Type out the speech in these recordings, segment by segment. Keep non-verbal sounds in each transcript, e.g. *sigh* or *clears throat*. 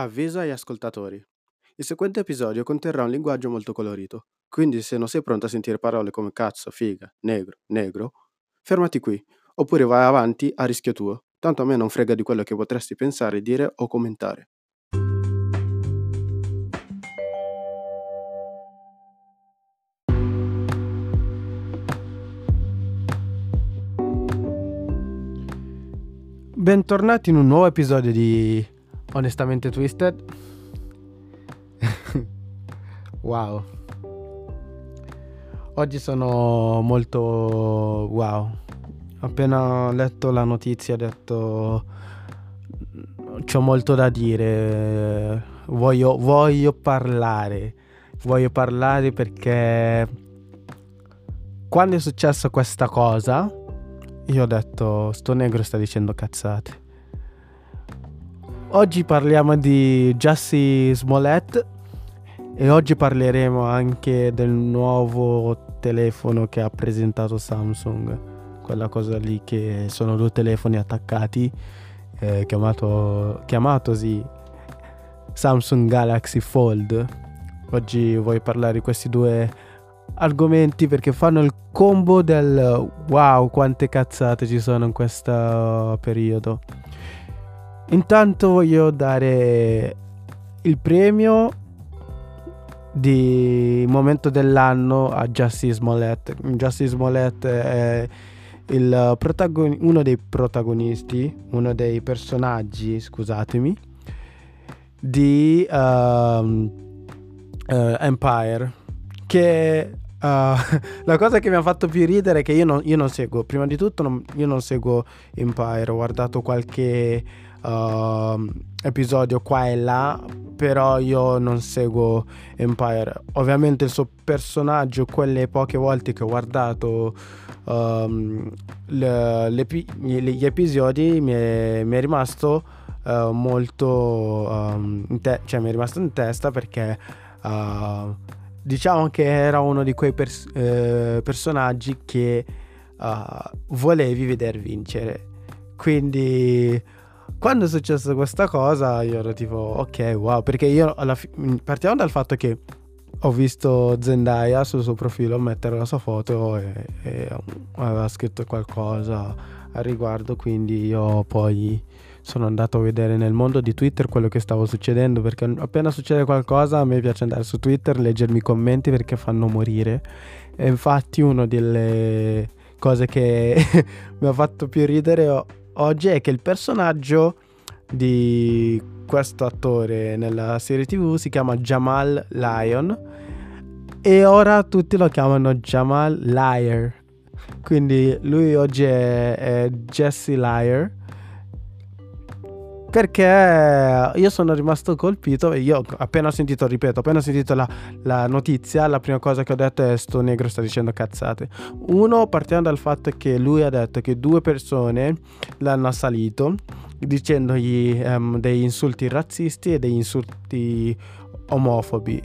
Avviso agli ascoltatori. Il seguente episodio conterrà un linguaggio molto colorito, quindi se non sei pronto a sentire parole come cazzo, figa, negro, negro, fermati qui, oppure vai avanti a rischio tuo, tanto a me non frega di quello che potresti pensare, dire o commentare. Bentornati in un nuovo episodio di Onestamente Twisted. wow. Oggi sono molto wow. Appena letto la notizia ho detto c'ho molto da dire. Voglio, voglio parlare. Voglio parlare perché quando è successa questa cosa io ho detto, sto negro sta dicendo cazzate. Oggi parliamo di Jussie Smollett e oggi parleremo anche del nuovo telefono che ha presentato Samsung. Quella cosa lì che sono due telefoni attaccati, eh, chiamato, chiamatosi Samsung Galaxy Fold. Oggi voglio parlare di questi due argomenti perché fanno il combo del wow quante cazzate ci sono in questo periodo. Intanto voglio dare il premio di momento dell'anno a Justice Smollett. Justice Smollett è protagon- uno dei protagonisti, uno dei personaggi, scusatemi, di uh, uh, Empire che Uh, *laughs* la cosa che mi ha fatto più ridere è che io non, io non seguo, prima di tutto non, io non seguo Empire, ho guardato qualche uh, episodio qua e là, però io non seguo Empire. Ovviamente il suo personaggio, quelle poche volte che ho guardato um, le, le, gli episodi, mi è, mi è rimasto uh, molto... Um, te- cioè mi è rimasto in testa perché... Uh, diciamo che era uno di quei pers- eh, personaggi che uh, volevi vedere vincere. Quindi quando è successa questa cosa io ero tipo ok wow perché io alla fi- mm, partiamo dal fatto che ho visto Zendaya sul suo profilo mettere la sua foto e, e aveva scritto qualcosa al riguardo quindi io poi sono andato a vedere nel mondo di Twitter quello che stava succedendo perché appena succede qualcosa a me piace andare su Twitter, leggermi i commenti perché fanno morire. E infatti una delle cose che *laughs* mi ha fatto più ridere oggi è che il personaggio di questo attore nella serie tv si chiama Jamal Lyon e ora tutti lo chiamano Jamal Liar. Quindi lui oggi è, è Jesse Liar perché io sono rimasto colpito e io appena ho sentito, ripeto, appena ho sentito la, la, notizia, la prima cosa che ho detto è sto negro sta dicendo cazzate. Uno, partiamo dal fatto che lui ha detto che due persone l'hanno assalito dicendogli um, degli insulti razzisti e degli insulti omofobi.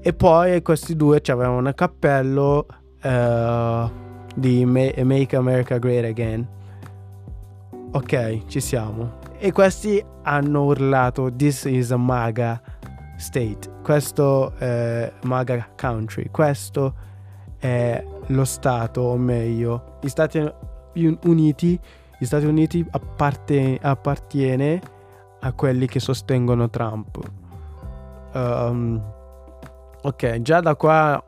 E poi questi due avevano un cappello uh, di Make America Great Again. Ok, ci siamo e questi hanno urlato This is a MAGA state, questo è MAGA country, questo è lo Stato, o meglio, gli Stati Uniti, gli Stati Uniti apparte, appartiene a quelli che sostengono Trump. Um, ok, già da qua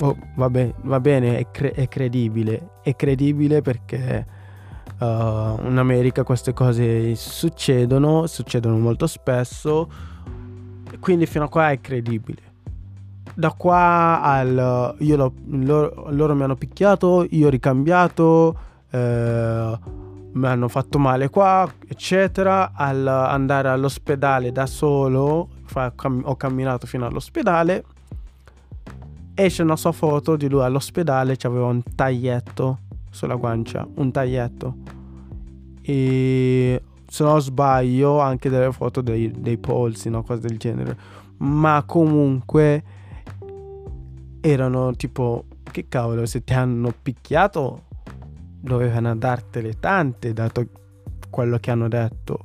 oh, va, be- va bene, è, cre- è credibile, è credibile perché uh, in America queste cose succedono, succedono molto spesso, quindi fino a qua è credibile. Da qua al io lo, loro, loro, mi hanno picchiato, io ho ricambiato, eh, mi hanno fatto male qua, eccetera, al andare all'ospedale da solo, fa, cam, ho camminato fino all'ospedale, esce una sua foto di lui all'ospedale, c'aveva un taglietto sulla guancia, un taglietto. E se non sbaglio anche delle foto dei, dei polsi, no? cose del genere. Ma comunque erano tipo, che cavolo, se ti hanno picchiato dovevano dartele tante, dato quello che hanno detto.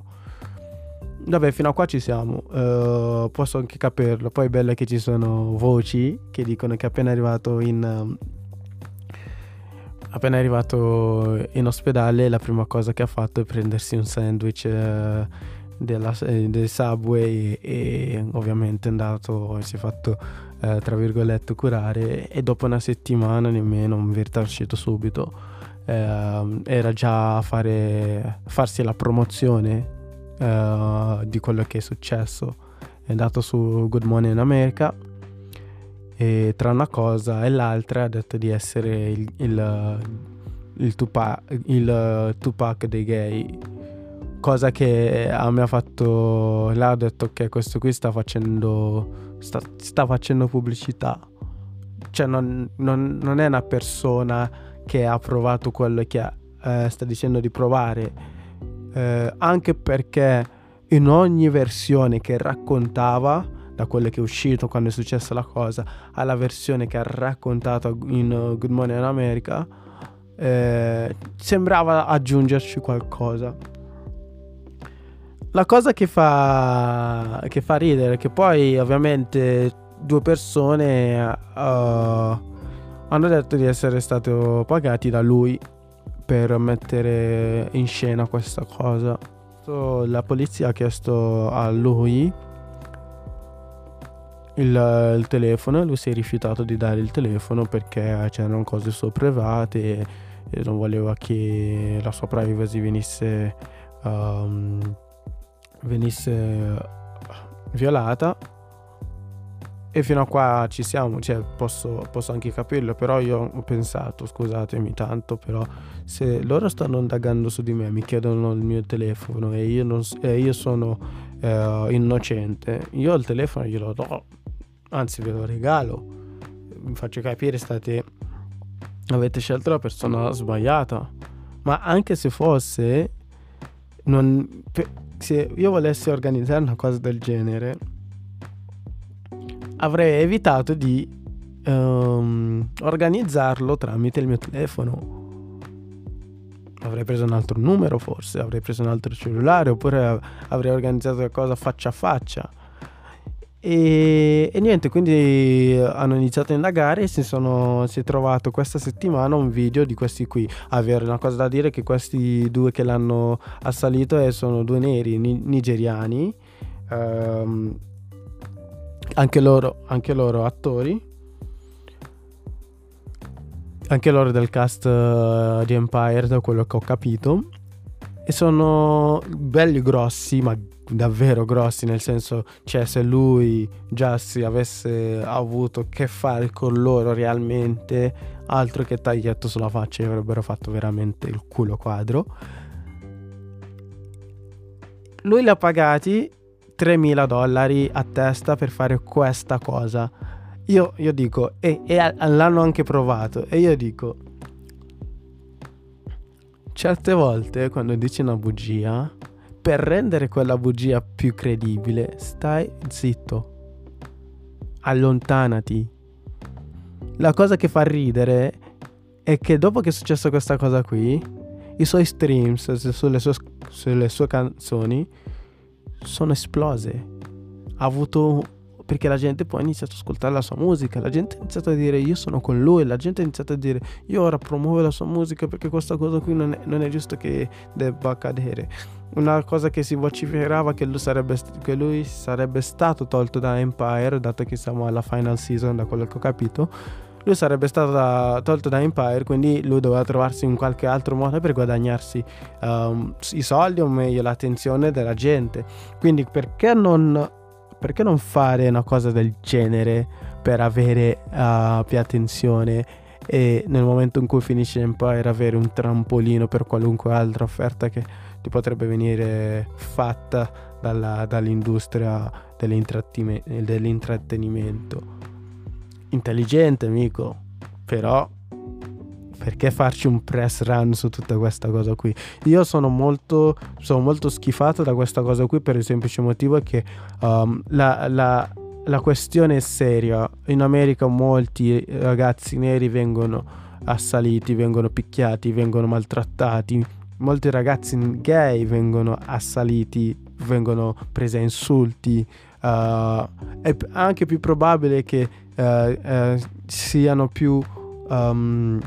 vabbè, fino a qua ci siamo. Uh, posso anche capirlo. Poi è bello che ci sono voci che dicono che appena arrivato in. Appena arrivato in ospedale, la prima cosa che ha fatto è prendersi un sandwich. Uh, della, eh, del subway e, e, ovviamente è andato si è fatto eh, tra virgolette curare e dopo una settimana nemmeno un verità uscito subito eh, era già a fare, farsi la promozione eh, di quello che è successo è andato su Good Morning America e tra una cosa e l'altra ha detto di essere il, il, il, Tupac, il Tupac dei gay. Cosa che a me ha fatto là ha detto che questo qui sta facendo sta, sta facendo pubblicità. Cioè non, non, non, è una persona che ha provato quello che eh, sta dicendo di provare eh, anche perché in ogni versione che raccontava da quello che è uscito quando è successa la cosa alla versione che ha raccontato in Good Morning in America eh, sembrava aggiungerci qualcosa la cosa che fa, che fa ridere, che poi ovviamente due persone uh, hanno detto di essere stati pagati da lui per mettere in scena questa cosa. La polizia ha chiesto a lui il, il telefono e lui si è rifiutato di dare il telefono perché c'erano cose sue private e, e non voleva che la sua privacy venisse um, venisse violata. E fino a qua ci siamo, cioè posso, posso, anche capirlo, però io ho pensato, scusatemi tanto, però se loro stanno indagando su di me, mi chiedono il mio telefono e io, non, e io sono eh, innocente, io il telefono glielo do, anzi ve lo regalo, vi faccio capire, state, avete scelto la persona sbagliata, ma anche se fosse, non, se io volessi organizzare una cosa del genere, avrei evitato di um, organizzarlo tramite il mio telefono. Avrei preso un altro numero forse, avrei preso un altro cellulare oppure avrei organizzato qualcosa faccia a faccia. E, e, niente, quindi hanno iniziato a indagare e si, sono, si è trovato questa settimana un video di questi qui. Avere una cosa da dire che questi due che l'hanno assalito eh, sono due neri ni- nigeriani, um, anche, loro, anche loro attori, anche loro del cast uh, di Empire, da quello che ho capito. E sono belli grossi, ma davvero grossi, nel senso, cioè se lui già si avesse avuto che fare con loro realmente, altro che taglietto sulla faccia, gli avrebbero fatto veramente il culo quadro. Lui li ha pagati 3.000 dollari a testa per fare questa cosa. Io, io dico, e, e l'hanno anche provato, e io dico, certe volte quando dici una bugia per rendere quella bugia più credibile, stai zitto. Allontanati. La cosa che fa ridere è che dopo che è successa questa cosa qui, i suoi streams sulle sue, sulle sue canzoni sono esplose. Ha avuto perché la gente poi ha iniziato ad ascoltare la sua musica, la gente ha iniziato a dire io sono con lui, la gente ha iniziato a dire io ora promuovo la sua musica perché questa cosa qui non è, non è giusto che debba accadere. Una cosa che si vociferava che lui, sarebbe, che lui sarebbe stato tolto da Empire, dato che siamo alla final season da quello che ho capito, lui sarebbe stato da, tolto da Empire, quindi lui doveva trovarsi in qualche altro modo per guadagnarsi um, i soldi o meglio l'attenzione della gente. Quindi perché non perché non fare una cosa del genere per avere uh, più attenzione e nel momento in cui finisce Empire avere un trampolino per qualunque altra offerta che ti potrebbe venire fatta dalla, dall'industria dell'intrattenimento. Intelligente, amico, però perché farci un press run su tutta questa cosa qui? Io sono molto, sono molto schifato da questa cosa qui per il semplice motivo che um, la, la, la questione è seria. In America molti ragazzi neri vengono assaliti, vengono picchiati, vengono maltrattati. Molti ragazzi gay vengono assaliti vengono prese a insulti. Uh, è anche più probabile che uh, uh, siano più um,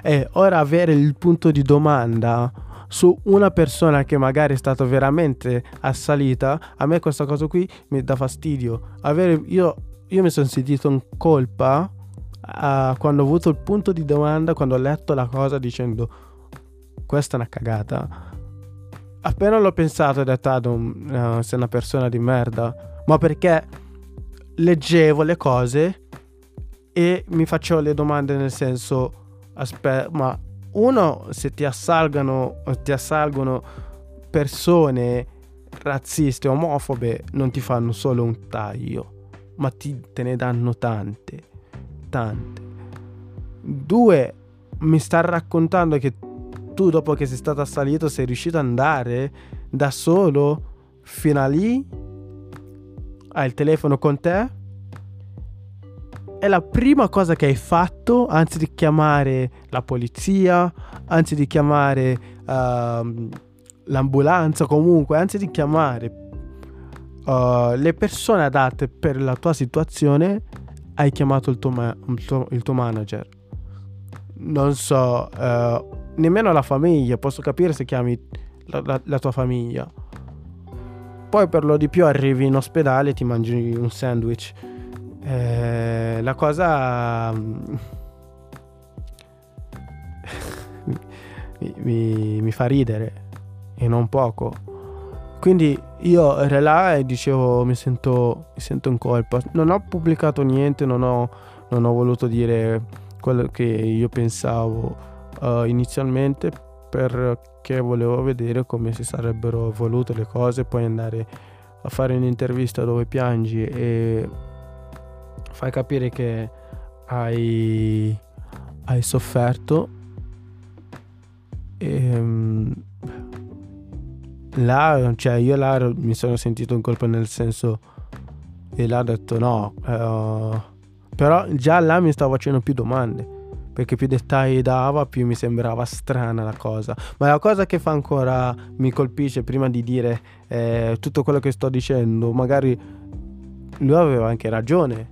e ora avere il punto di domanda su una persona che magari è stata veramente assalita, a me questa cosa qui mi dà fastidio. Avere, io, io mi sono sentito in colpa uh, quando ho avuto il punto di domanda, quando ho letto la cosa dicendo questa è una cagata. Appena l'ho pensato ho detto, ah, uh, sei una persona di merda. Ma perché leggevo le cose e mi facevo le domande nel senso aspetta, ma uno, se ti assalgano, ti assalgono persone razziste, omofobe, non ti fanno solo un taglio, ma ti, te ne danno tante, tante. Due, mi sta raccontando che tu dopo che sei stato assalito sei riuscito ad andare da solo fino a lì, hai il telefono con te è la prima cosa che hai fatto anzi di chiamare la polizia, anzi di chiamare uh, l'ambulanza, comunque, anzi di chiamare uh, le persone adatte per la tua situazione, hai chiamato il tuo, ma- il tuo, il tuo manager. Non so, uh, nemmeno la famiglia, posso capire se chiami la, la, la tua famiglia. Poi per lo di più arrivi in ospedale e ti mangi un sandwich eh, la cosa *laughs* mi, mi, mi, fa ridere e non poco. Quindi io ero là e dicevo mi sento, mi sento in colpa. Non ho pubblicato niente, non ho, non ho voluto dire quello che io pensavo uh, inizialmente perché volevo vedere come si sarebbero evolute le cose, poi andare a fare un'intervista dove piangi e fai capire che hai, hai sofferto e ehm, là, cioè io là mi sono sentito in colpa nel senso e là ho detto no uh, però già là mi stavo facendo più domande perché più dettagli dava più mi sembrava strana la cosa. Ma la cosa che fa ancora mi colpisce prima di dire eh, tutto quello che sto dicendo magari lui aveva anche ragione.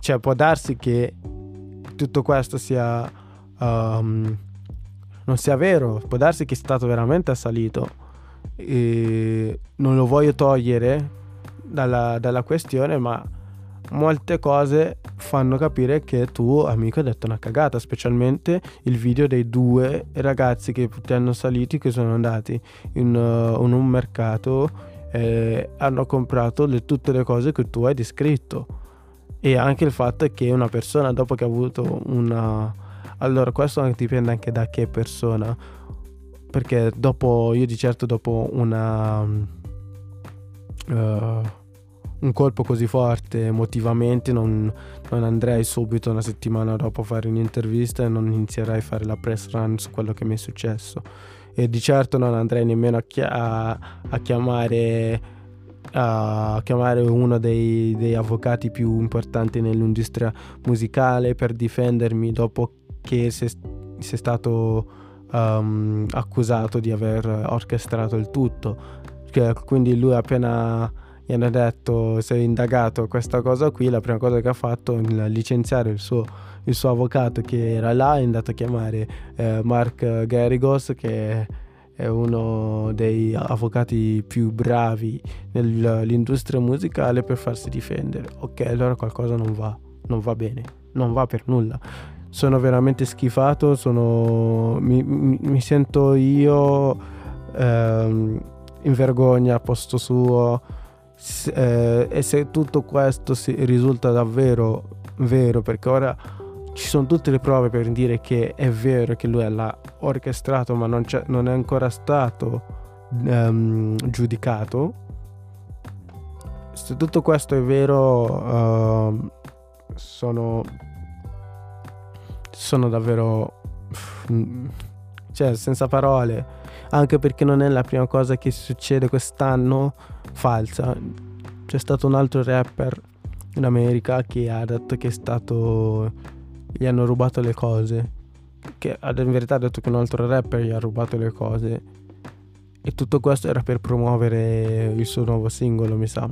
Cioè può darsi che tutto questo sia um, non sia vero, può darsi che è stato veramente assalito. E non lo voglio togliere dalla, dalla questione, ma molte cose fanno capire che tu, amico, hai detto una cagata, specialmente il video dei due ragazzi che ti hanno saliti, che sono andati in, uh, in un mercato e hanno comprato le, tutte le cose che tu hai descritto. E anche il fatto che una persona dopo che ha avuto una allora questo dipende anche da che persona. Perché dopo io di certo dopo una uh, un colpo così forte emotivamente non, non, andrei subito una settimana dopo a fare un'intervista e non inizierei a fare la press run su quello che mi è successo. E di certo non andrei nemmeno a, chi- a, a chiamare a chiamare uno dei, dei, avvocati più importanti nell'industria musicale per difendermi dopo che sei, sei stato um, accusato di aver orchestrato il tutto. Quindi lui appena gli hanno detto sei indagato questa cosa qui, la prima cosa che ha fatto è licenziare il suo, il suo avvocato che era là, è andato a chiamare eh, Mark Garrigos che è uno dei avvocati più bravi nell'industria musicale per farsi difendere. Ok, allora qualcosa non va, non va bene, non va per nulla. Sono veramente schifato, sono, mi, mi, sento io ehm, in vergogna a posto suo. Eh, e se tutto questo risulta davvero vero, perché ora ci sono tutte le prove per dire che è vero che lui l'ha orchestrato ma non, non è ancora stato um, giudicato. Se tutto questo è vero uh, sono sono davvero cioè senza parole anche perché non è la prima cosa che succede quest'anno falsa c'è stato un altro rapper in America che ha detto che è stato gli hanno rubato le cose che in verità ha detto che un altro rapper gli ha rubato le cose e tutto questo era per promuovere il suo nuovo singolo, mi sa.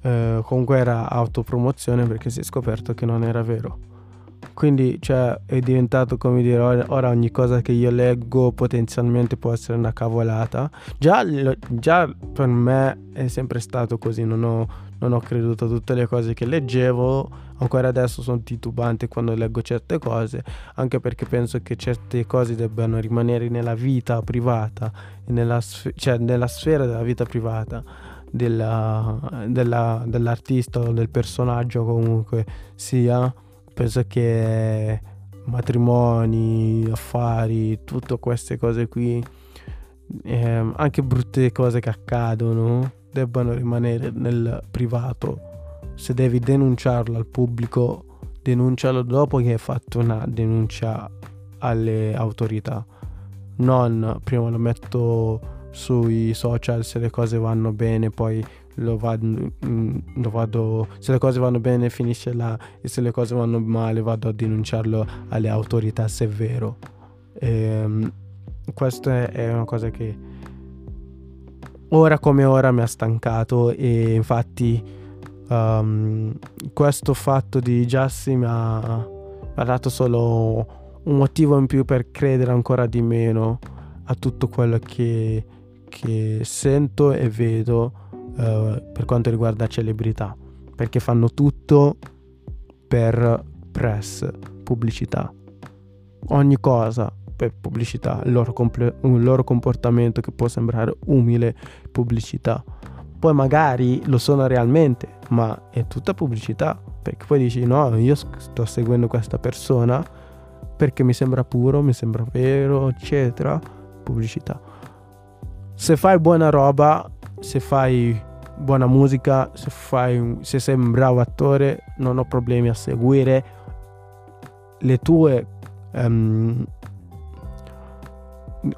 Eh, comunque era autopromozione perché si è scoperto che non era vero. Quindi cioè, è diventato come dire ora ogni cosa che io leggo potenzialmente può essere una cavolata. Già, già per me è sempre stato così, non ho, non ho creduto a tutte le cose che leggevo, ancora adesso sono titubante quando leggo certe cose, anche perché penso che certe cose debbano rimanere nella vita privata, nella, cioè nella sfera della vita privata della, della, dell'artista o del personaggio comunque sia, penso che matrimoni, affari, tutte queste cose qui, eh, anche brutte cose che accadono, debbano rimanere nel privato. Se devi denunciarlo al pubblico, denuncialo dopo che hai fatto una denuncia alle autorità. Non prima lo metto sui social se le cose vanno bene, poi lo vado, mm, lo vado, se le cose vanno bene finisce là e se le cose vanno male vado a denunciarlo alle autorità se è vero. E, ehm, questa è una cosa che ora come ora mi ha stancato e infatti um, questo fatto di Jussi mi ha, ha dato solo un motivo in più per credere ancora di meno a tutto quello che, che sento e vedo uh, per quanto riguarda celebrità perché fanno tutto per press, pubblicità ogni cosa per pubblicità, il loro, comple- il loro comportamento che può sembrare umile pubblicità. Poi magari lo sono realmente, ma è tutta pubblicità, perché poi dici no, io sto seguendo questa persona perché mi sembra puro, mi sembra vero, eccetera, pubblicità. Se fai buona roba, se fai buona musica, se, fai, se sei un bravo attore, non ho problemi a seguire le tue um,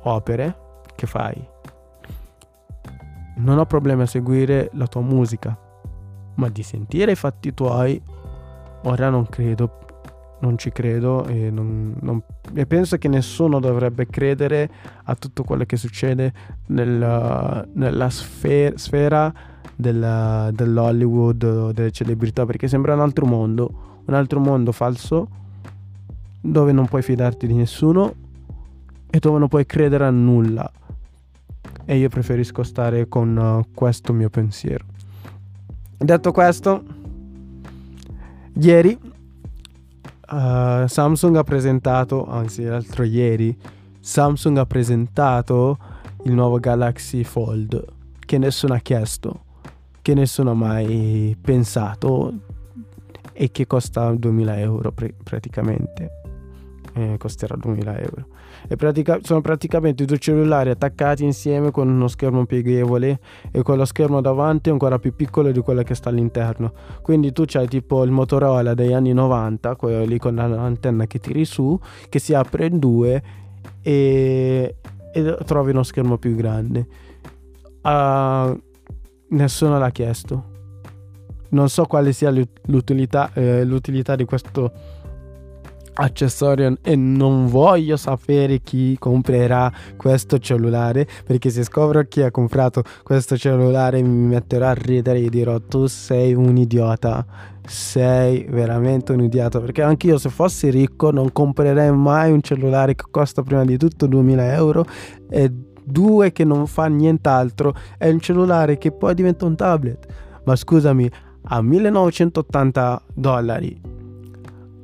opere che fai. Non ho problemi a seguire la tua musica, ma di sentire i fatti tuoi, ora non credo, non ci credo e, non, non, e penso che nessuno dovrebbe credere a tutto quello che succede nella, nella sfera, sfera della, dell'Hollywood, delle celebrità, perché sembra un altro mondo, un altro mondo falso dove non puoi fidarti di nessuno e dove non puoi credere a nulla. E io preferisco stare con questo mio pensiero. Detto questo, ieri uh, Samsung ha presentato, anzi l'altro ieri, Samsung ha presentato il nuovo Galaxy Fold che nessuno ha chiesto, che nessuno ha mai pensato e che costa 2000 euro pr- praticamente. Eh, costerà 2000 euro pratica- sono praticamente due cellulari attaccati insieme con uno schermo pieghevole e quello schermo davanti ancora più piccolo di quello che sta all'interno. Quindi tu c'hai tipo il Motorola degli anni 90, quello lì con l'antenna che tiri su, che si apre in due e, e trovi uno schermo più grande. Uh, nessuno l'ha chiesto. Non so quale sia l'utilità, eh, l'utilità di questo accessorio e non voglio sapere chi comprerà questo cellulare perché se scopro chi ha comprato questo cellulare mi metterò a ridere e dirò tu sei un idiota. Sei veramente un idiota. Perché anche io se fossi ricco non comprerei mai un cellulare che costa prima di tutto 2000 euro e due che non fa nient'altro. È un cellulare che poi diventa un tablet. Ma scusami a 1980 dollari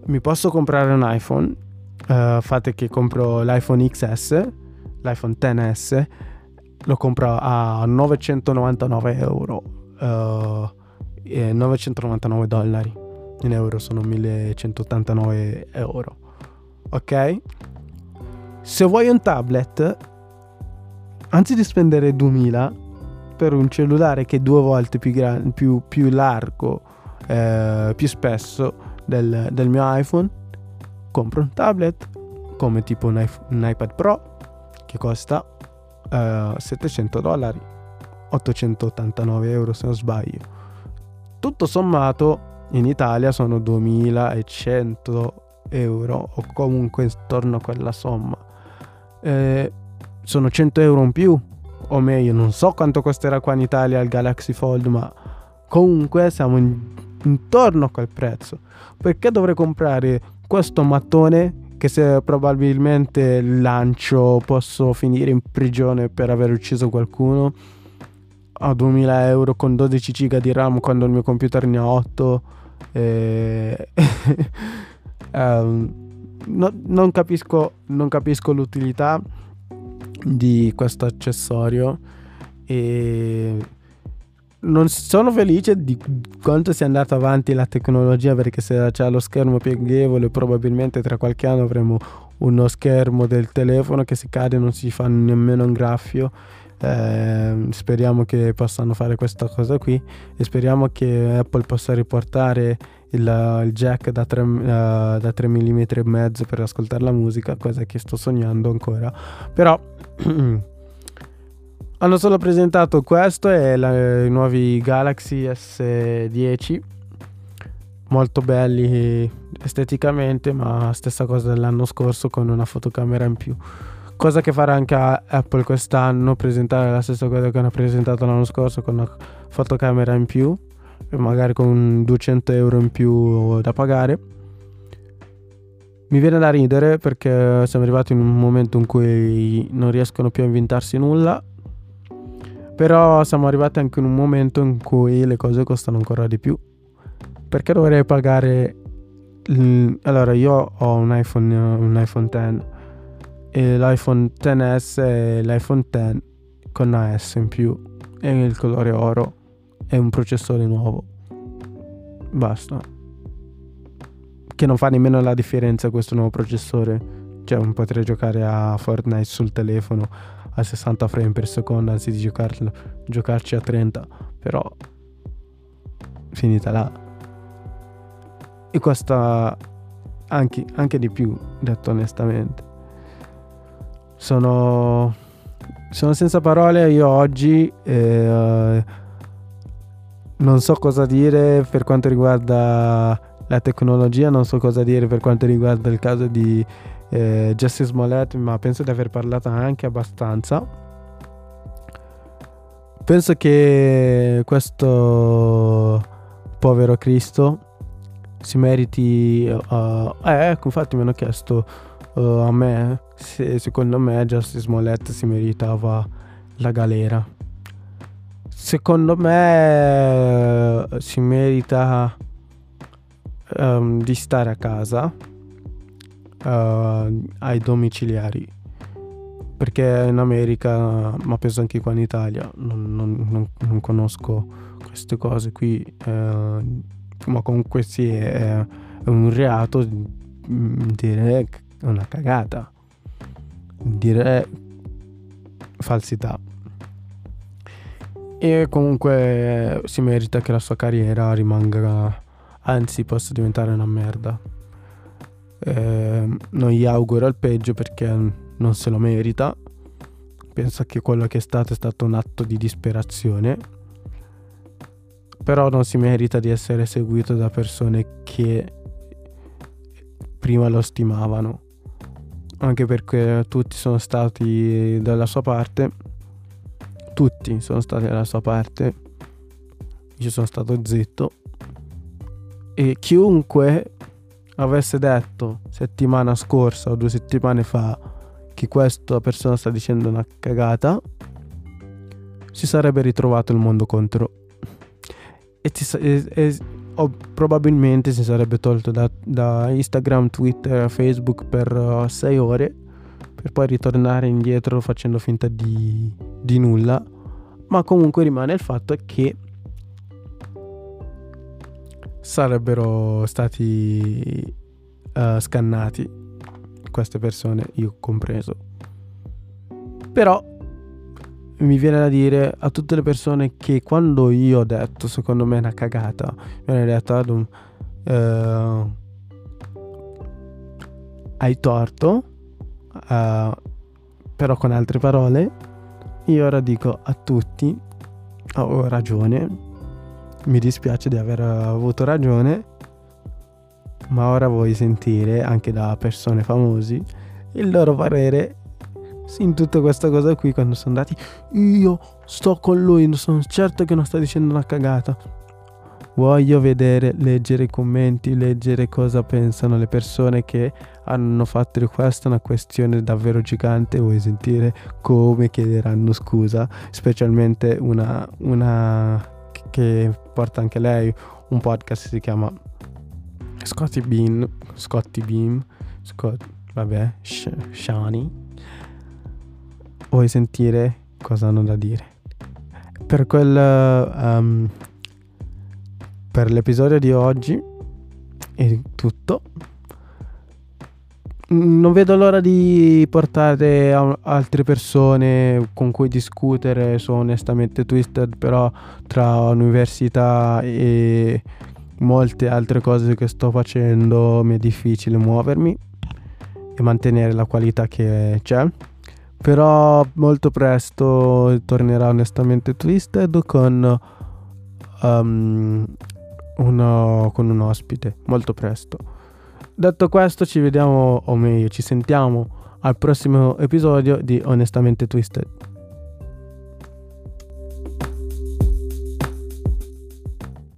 mi posso comprare un iPhone, uh, fate che compro l'iPhone XS, l'iPhone XS, lo compro a 999 euro, uh, eh, 999 dollari, in euro sono 1189 euro, ok? Se vuoi un tablet, anzi di spendere 2000 per un cellulare che è due volte più, gran- più, più largo, eh, più spesso, del, del mio iPhone, compro un tablet come tipo un, un iPad Pro che costa uh, eh, 700 dollari, 889 euro se non sbaglio. Tutto sommato in Italia sono 2100 euro o comunque intorno a quella somma. Eh, sono 100 euro in più, o meglio, non so quanto costerà qua in Italia il Galaxy Fold, ma comunque siamo in, intorno a quel prezzo. Perché dovrei comprare questo mattone che se probabilmente lancio posso finire in prigione per aver ucciso qualcuno a 2000 euro con 12 giga di RAM quando il mio computer ne ha 8 e... um, *laughs* no, non, capisco, non capisco l'utilità di questo accessorio e non sono felice di quanto sia andata avanti la tecnologia perché se c'è lo schermo pieghevole probabilmente tra qualche anno avremo uno schermo del telefono che se cade non si fa nemmeno un graffio. Eh, speriamo che possano fare questa cosa qui e speriamo che Apple possa riportare il, il jack da 3, uh, eh, da 3 mm e mezzo per ascoltare la musica cosa che sto sognando ancora. Però *clears throat* hanno solo presentato questo e la, i nuovi Galaxy S10 molto belli esteticamente ma stessa cosa dell'anno scorso con una fotocamera in più. Cosa che farà anche Apple quest'anno presentare la stessa cosa che hanno presentato l'anno scorso con una fotocamera in più magari con 200 euro in più da pagare. Mi viene da ridere perché siamo arrivati in un momento in cui non riescono più a inventarsi nulla però siamo arrivati anche in un momento in cui le cose costano ancora di più. Perché dovrei pagare... Il... Allora, io ho un iPhone, un iPhone X e l'iPhone XS e l'iPhone X con AS in più e il colore oro e un processore nuovo. Basta. Che non fa nemmeno la differenza questo nuovo processore. Cioè, potrei giocare a Fortnite sul telefono a 60 frame per secondo anzi di giocarci a 30 però finita là. E costa anche, anche di più detto onestamente. Sono sono senza parole io oggi eh, non so cosa dire per quanto riguarda la tecnologia non so cosa dire per quanto riguarda il caso di eh, Justice Smollett, ma penso di aver parlato anche abbastanza. Penso che questo povero Cristo si meriti... Uh, eh, ecco, infatti mi hanno chiesto uh, a me se secondo me Justice Smollett si meritava la galera. Secondo me si merita um, di stare a casa uh, ai domiciliari. Perché in America ma penso anche qua in Italia non, non, non, non conosco queste cose qui eh, ma comunque sì è, è un reato dire una cagata dire falsità. E comunque si merita che la sua carriera rimanga anzi possa diventare una merda eh, non gli auguro il peggio perché non se lo merita. Penso che quello che è stato è stato un atto di disperazione. Però non si merita di essere seguito da persone che prima lo stimavano. Anche perché tutti sono stati dalla sua parte. Tutti sono stati dalla sua parte. Io sono stato zitto. E chiunque avesse detto settimana scorsa o due settimane fa che questa persona sta dicendo una cagata, si sarebbe ritrovato il mondo contro. E, si, e, e o probabilmente si sarebbe tolto da, da Instagram, Twitter, Facebook per uh, sei ore per poi ritornare indietro facendo finta di, di nulla. Ma comunque rimane il fatto che sarebbero stati uh, scannati queste persone, io compreso. Però mi viene da dire a tutte le persone che quando io ho detto secondo me è una cagata, mi hanno detto ad un, uh, hai torto, uh, però con altre parole, io ora dico a tutti ho ragione mi dispiace di aver avuto ragione, ma ora vuoi sentire anche da persone famosi il loro parere in tutta questa cosa qui quando sono andati. Io sto con lui, sono certo che non sta dicendo una cagata. Voglio vedere, leggere i commenti, leggere cosa pensano le persone che hanno fatto request, una questione davvero gigante, vuoi sentire come chiederanno scusa, specialmente una, una che porta anche lei un podcast si chiama Scotty Bean, Scotty Beam, Scott, vabbè, Sh- Shani. Vuoi sentire cosa hanno da dire? Per quel um, per l'episodio di oggi è tutto. Non vedo l'ora di portare altre persone con cui discutere su onestamente Twisted, però tra università e molte altre cose che sto facendo mi è difficile muovermi e mantenere la qualità che c'è. Però molto presto tornerà onestamente Twisted con um, uno, con un ospite molto presto. Detto questo, ci vediamo, o meglio, ci sentiamo al prossimo episodio di Onestamente Twisted.